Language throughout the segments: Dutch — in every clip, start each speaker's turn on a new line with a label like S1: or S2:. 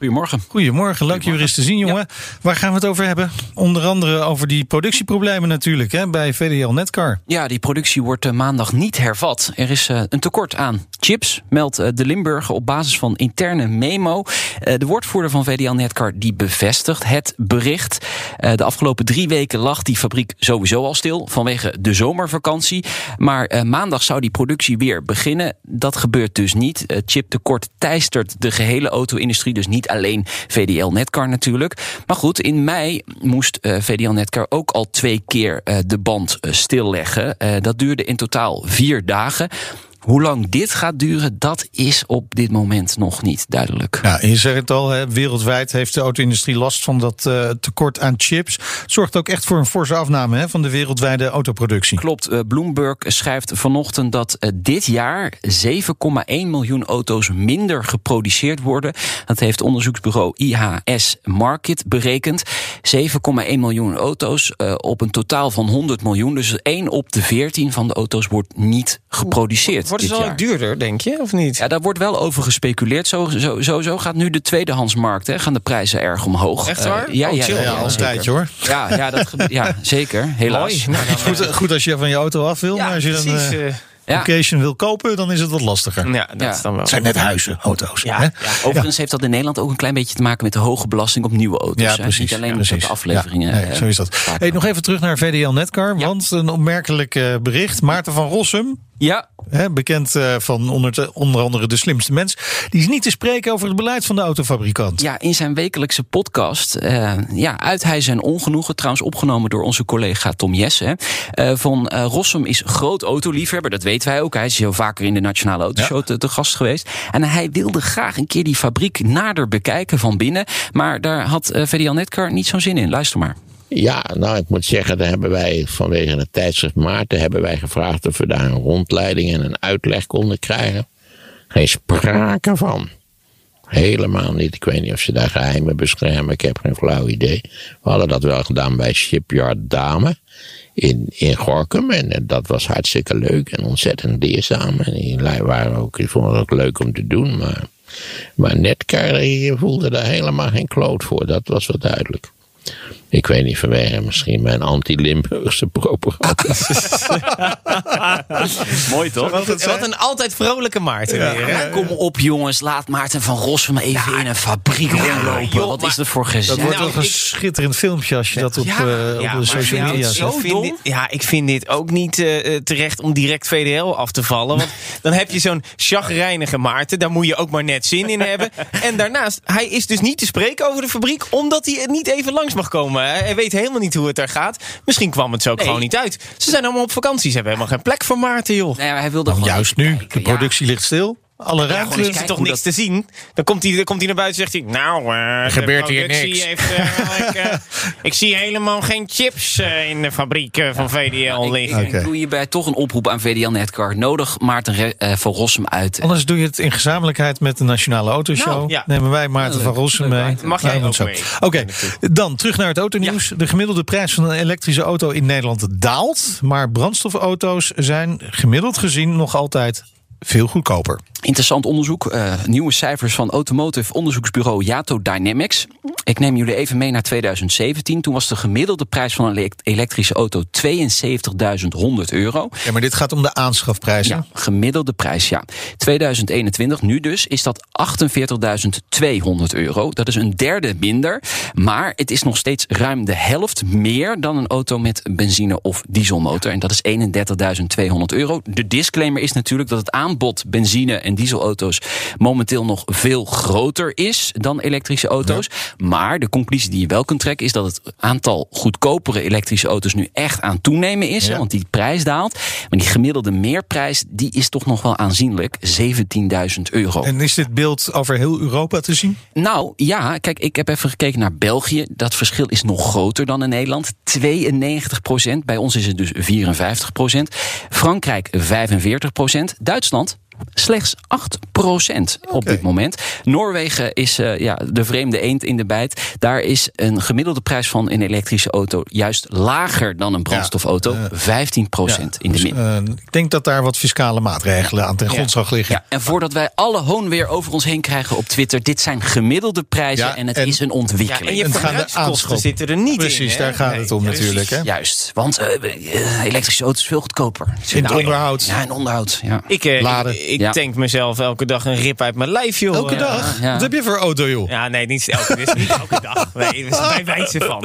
S1: Goedemorgen.
S2: Goedemorgen, leuk je weer eens te zien, jongen. Waar gaan we het over hebben? Onder andere over die productieproblemen natuurlijk hè, bij VDL Netcar.
S1: Ja, die productie wordt eh, maandag niet hervat. Er is eh, een tekort aan chips, meldt eh, de Limburger op basis van interne memo. De woordvoerder van VDL Netcar die bevestigt het bericht. De afgelopen drie weken lag die fabriek sowieso al stil vanwege de zomervakantie. Maar maandag zou die productie weer beginnen. Dat gebeurt dus niet. Chiptekort teistert de gehele auto-industrie, dus niet alleen VDL Netcar natuurlijk. Maar goed, in mei moest uh, VDL Netcar ook al twee keer uh, de band uh, stilleggen. dat duurde in totaal vier dagen. Hoe lang dit gaat duren, dat is op dit moment nog niet duidelijk.
S2: Ja, je zegt het al, hè, wereldwijd heeft de auto-industrie last van dat uh, tekort aan chips. Het zorgt ook echt voor een forse afname hè, van de wereldwijde autoproductie.
S1: Klopt. Uh, Bloomberg schrijft vanochtend dat uh, dit jaar 7,1 miljoen auto's minder geproduceerd worden. Dat heeft onderzoeksbureau IHS Market berekend. 7,1 miljoen auto's op een totaal van 100 miljoen. Dus 1 op de 14 van de auto's wordt niet geproduceerd.
S3: Wordt het wel duurder, denk je, of niet?
S1: Ja, daar wordt wel over gespeculeerd. Zo, zo, sowieso gaat nu de tweedehandsmarkt, hè, gaan de prijzen erg omhoog.
S3: Echt waar?
S1: Uh, ja,
S2: oh,
S1: ja,
S2: ja, ja, als tijdje hoor.
S1: Ja, ja, dat, ja zeker. Helaas.
S2: Nou, goed, goed, als je van je auto af wil,
S3: ja,
S2: maar als je
S3: precies,
S2: dan... Uh, occasion wil kopen, dan is het wat lastiger.
S3: Ja, dat is dan wel.
S2: Het zijn net huizen, auto's.
S1: Ja, ja. Overigens heeft dat in Nederland ook een klein beetje te maken met de hoge belasting op nieuwe auto's.
S2: Ja, precies.
S1: Niet alleen
S2: precies.
S1: met de afleveringen.
S2: Nee, zo is dat. Hey, nog even terug naar VDL Netcar, want een opmerkelijk bericht. Maarten van Rossum,
S1: ja.
S2: Hè, bekend uh, van onder, onder, andere de slimste mens. Die is niet te spreken over het beleid van de autofabrikant.
S1: Ja, in zijn wekelijkse podcast uh, ja, uit hij zijn ongenoegen. Trouwens opgenomen door onze collega Tom Jesse. Uh, van Rossum is groot autoliefhebber, dat weten wij ook. Hij is heel vaker in de Nationale Autoshow ja. te, te, gast geweest. En hij wilde graag een keer die fabriek nader bekijken van binnen. Maar daar had VDL Netcar niet zo'n zin in. Luister maar.
S4: Ja, nou ik moet zeggen, daar hebben wij vanwege het tijdschrift Maarten hebben wij gevraagd of we daar een rondleiding en een uitleg konden krijgen. Geen sprake van. Helemaal niet. Ik weet niet of ze daar geheimen beschermen. Ik heb geen flauw idee. We hadden dat wel gedaan bij Shipyard Dame in, in Gorkum. En dat was hartstikke leuk en ontzettend leerzaam. En die waren ook, die vonden het leuk om te doen. Maar, maar Netcar voelde daar helemaal geen kloot voor. Dat was wel duidelijk. Ik weet niet vanwege misschien mijn anti-Limburgse propaganda.
S1: Mooi toch?
S3: Wat, het, wat een altijd vrolijke Maarten
S1: ja.
S3: weer. Hè?
S1: Ja, kom op jongens, laat Maarten van Rossum even in een fabriek rondlopen.
S3: joh,
S1: Wat is dat voor gezellig?
S2: Dat wordt
S3: Nou,
S2: toch een
S3: ik-
S2: schitterend filmpje als je dat op,
S3: Ja,
S2: eh, op
S3: ja,
S2: de social
S3: ja,
S2: media zet.
S3: dit, ja, ik vind dit ook niet eh, eh, terecht om direct VDL af te vallen. Want dan heb je zo'n chagrijnige Maarten. Daar moet je ook maar net zin in hebben. En daarnaast, hij is dus niet te spreken over de fabriek... omdat hij er niet even langs mag komen. Hij weet helemaal niet hoe het daar gaat. Misschien kwam het zo ook
S1: Nee.
S3: gewoon niet uit. Ze zijn allemaal op vakantie. Ze hebben helemaal geen plek voor Maarten, joh.
S1: Nee, maar hij wilde gewoon
S2: Juist nu,
S1: kijken,
S2: de productie ligt stil. Alle
S3: Ja,
S2: ruimte.
S3: is er
S1: kijken
S3: toch niks
S1: dat-
S3: te zien. Dan komt hij, dan komt hij naar buiten en zegt hij... Nou, eh, de
S2: gebeurt hier niks.
S3: Heeft, eh, ik, eh, ik zie helemaal geen chips in de fabriek van VDL
S1: Ik,
S3: liggen.
S1: ik
S2: Oké.
S1: doe hierbij toch een oproep aan VDL Netcar. Nodig Maarten van Rossum uit.
S2: Anders doe je het in gezamenlijkheid met de Nationale Autoshow.
S3: Nou, ja.
S2: Nemen wij Maarten
S1: Ja,
S2: van. Rossum
S1: Leuk,
S2: mee.
S3: Mag jij
S2: Nou,
S3: ook
S2: zo.
S3: mee?
S2: Oké, dan terug naar het autonieuws. De gemiddelde prijs van een elektrische auto in Nederland daalt. Maar brandstofauto's zijn gemiddeld gezien nog altijd veel goedkoper.
S1: Interessant onderzoek. eh, nieuwe cijfers van automotive onderzoeksbureau Yato Dynamics. Ik neem jullie even mee naar 2017. Toen was de gemiddelde prijs van een elekt- elektrische auto 72.100 euro.
S2: Ja, maar dit gaat om de aanschafprijzen.
S1: Ja, gemiddelde prijs, ja. 2021, nu dus, is dat 48.200 euro. Dat is een derde minder. Maar het is nog steeds ruim de helft meer dan een auto met benzine- of dieselmotor. En dat is 31.200 euro. De disclaimer is natuurlijk dat het aanbod aanbod benzine- en dieselauto's momenteel nog veel groter is dan elektrische auto's. Maar de conclusie die je wel kunt trekken is dat het aantal goedkopere elektrische auto's nu echt aan toenemen is.
S2: Ja.
S1: Want die prijs daalt. Maar die gemiddelde meerprijs die is toch nog wel aanzienlijk. 17.000 euro.
S2: En is dit beeld over heel Europa te zien?
S1: Nou ja, kijk, ik heb even gekeken naar België. Dat verschil is nog groter dan in Nederland. 92 procent. Bij ons is het dus 54 procent. Frankrijk 45 procent. Duitsland Nederland? Slechts 8 procent op
S2: Oké.
S1: dit moment. Noorwegen is eh, ja, de vreemde eend in de bijt. Daar is een gemiddelde prijs van een elektrische auto juist lager dan een brandstofauto.
S2: Ja,
S1: 15 procent in de
S2: Dus,
S1: min.
S2: eh, ik denk dat daar wat fiscale maatregelen aan ten grondslag liggen.
S1: Ja, en voordat wij alle hoon weer over ons heen krijgen op Twitter, dit zijn gemiddelde prijzen
S2: Ja,
S1: en het
S2: en-
S1: is een
S3: Ja,
S1: ontwikkeling.
S3: en je
S2: En gaan de
S3: verbruikskosten zitten er niet in.
S2: Precies, daar gaat
S3: Nee,
S2: het om
S3: precies.
S2: natuurlijk. Hè?
S1: Juist, want eh, elektrische auto's is veel goedkoper.
S2: In het onderhoud.
S1: Ja, in onderhoud. Ja.
S3: Ik, eh,
S2: Laden.
S3: ik, ik
S1: Ja.
S3: tank mezelf elke dag een rip uit mijn lijf, joh.
S2: Elke dag?
S1: ja.
S2: Wat heb je voor auto, joh?
S3: Ja, nee, niet elke, dus niet elke dag. Nee, dus wij wijzen van.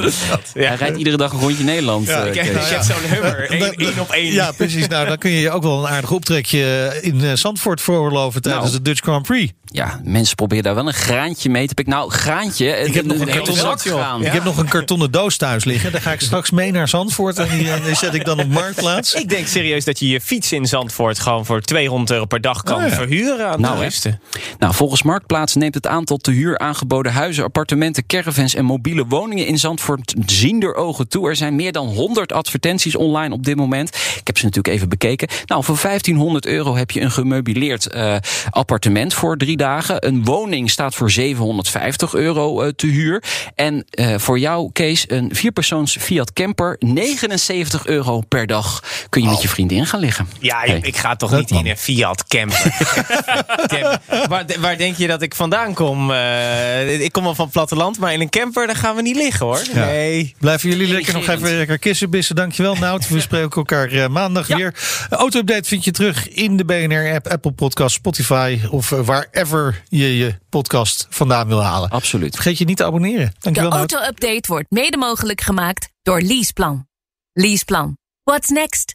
S1: Hij rijdt iedere dag een rondje Nederland.
S2: Ja,
S1: eh,
S3: Ik heb,
S1: Kees.
S3: ik heb zo'n hummer, één op één.
S2: Ja, precies. Nou, dan kun je je ook wel een aardig optrekje in eh, Zandvoort veroorloven tijdens
S1: Nou.
S2: de Dutch Grand Prix.
S1: Ja, mensen proberen daar wel een graantje mee te pikken. Nou, graantje.
S2: Ik heb nog een kartonnen
S1: zak
S3: joh.
S1: graan.
S3: Ja.
S2: Ik heb nog een kartonnen doos thuis liggen. Daar ga ik straks mee naar Zandvoort en die, eh, die zet ik dan op marktplaats.
S3: Ik denk serieus dat je je fiets in Zandvoort gewoon voor 200 euro per dag kan
S2: Oh ja.
S3: verhuren aan
S1: Nou,
S3: rusten.
S1: Nou, volgens Marktplaats neemt het aantal te huur aangeboden huizen, appartementen, caravans en mobiele woningen in Zandvoort ziender ogen toe. Er zijn meer dan 100 advertenties online op dit moment. Ik heb ze natuurlijk even bekeken. Nou, voor 1500 euro heb je een gemeubileerd eh, appartement voor drie dagen. Een woning staat voor 750 euro eh, te huur. En eh, voor jou, Kees, een vierpersoons Fiat Camper, 79 euro per dag kun je met je vriendin gaan liggen.
S3: Ja,
S1: Hey.
S3: ik ga toch niet
S2: man.
S3: in een Fiat camper. Camper. waar, waar denk je dat ik vandaan kom? Eh, ik kom wel van het platteland, maar in een camper daar gaan we niet liggen hoor.
S2: Ja.
S3: Nee.
S2: Blijven jullie lekker nog even lekker kissenbissen. Dankjewel, Nout. We spreken elkaar eh, maandag
S3: Ja.
S2: weer. De Auto-update vind je terug in de BNR-app, Apple Podcast, Spotify... of eh, wherever je je podcast vandaan wil halen.
S1: Absoluut.
S2: Vergeet je niet te abonneren.
S5: De
S2: Dankjewel, Nout.
S5: auto-update wordt mede mogelijk gemaakt door Leaseplan. Leaseplan. What's next?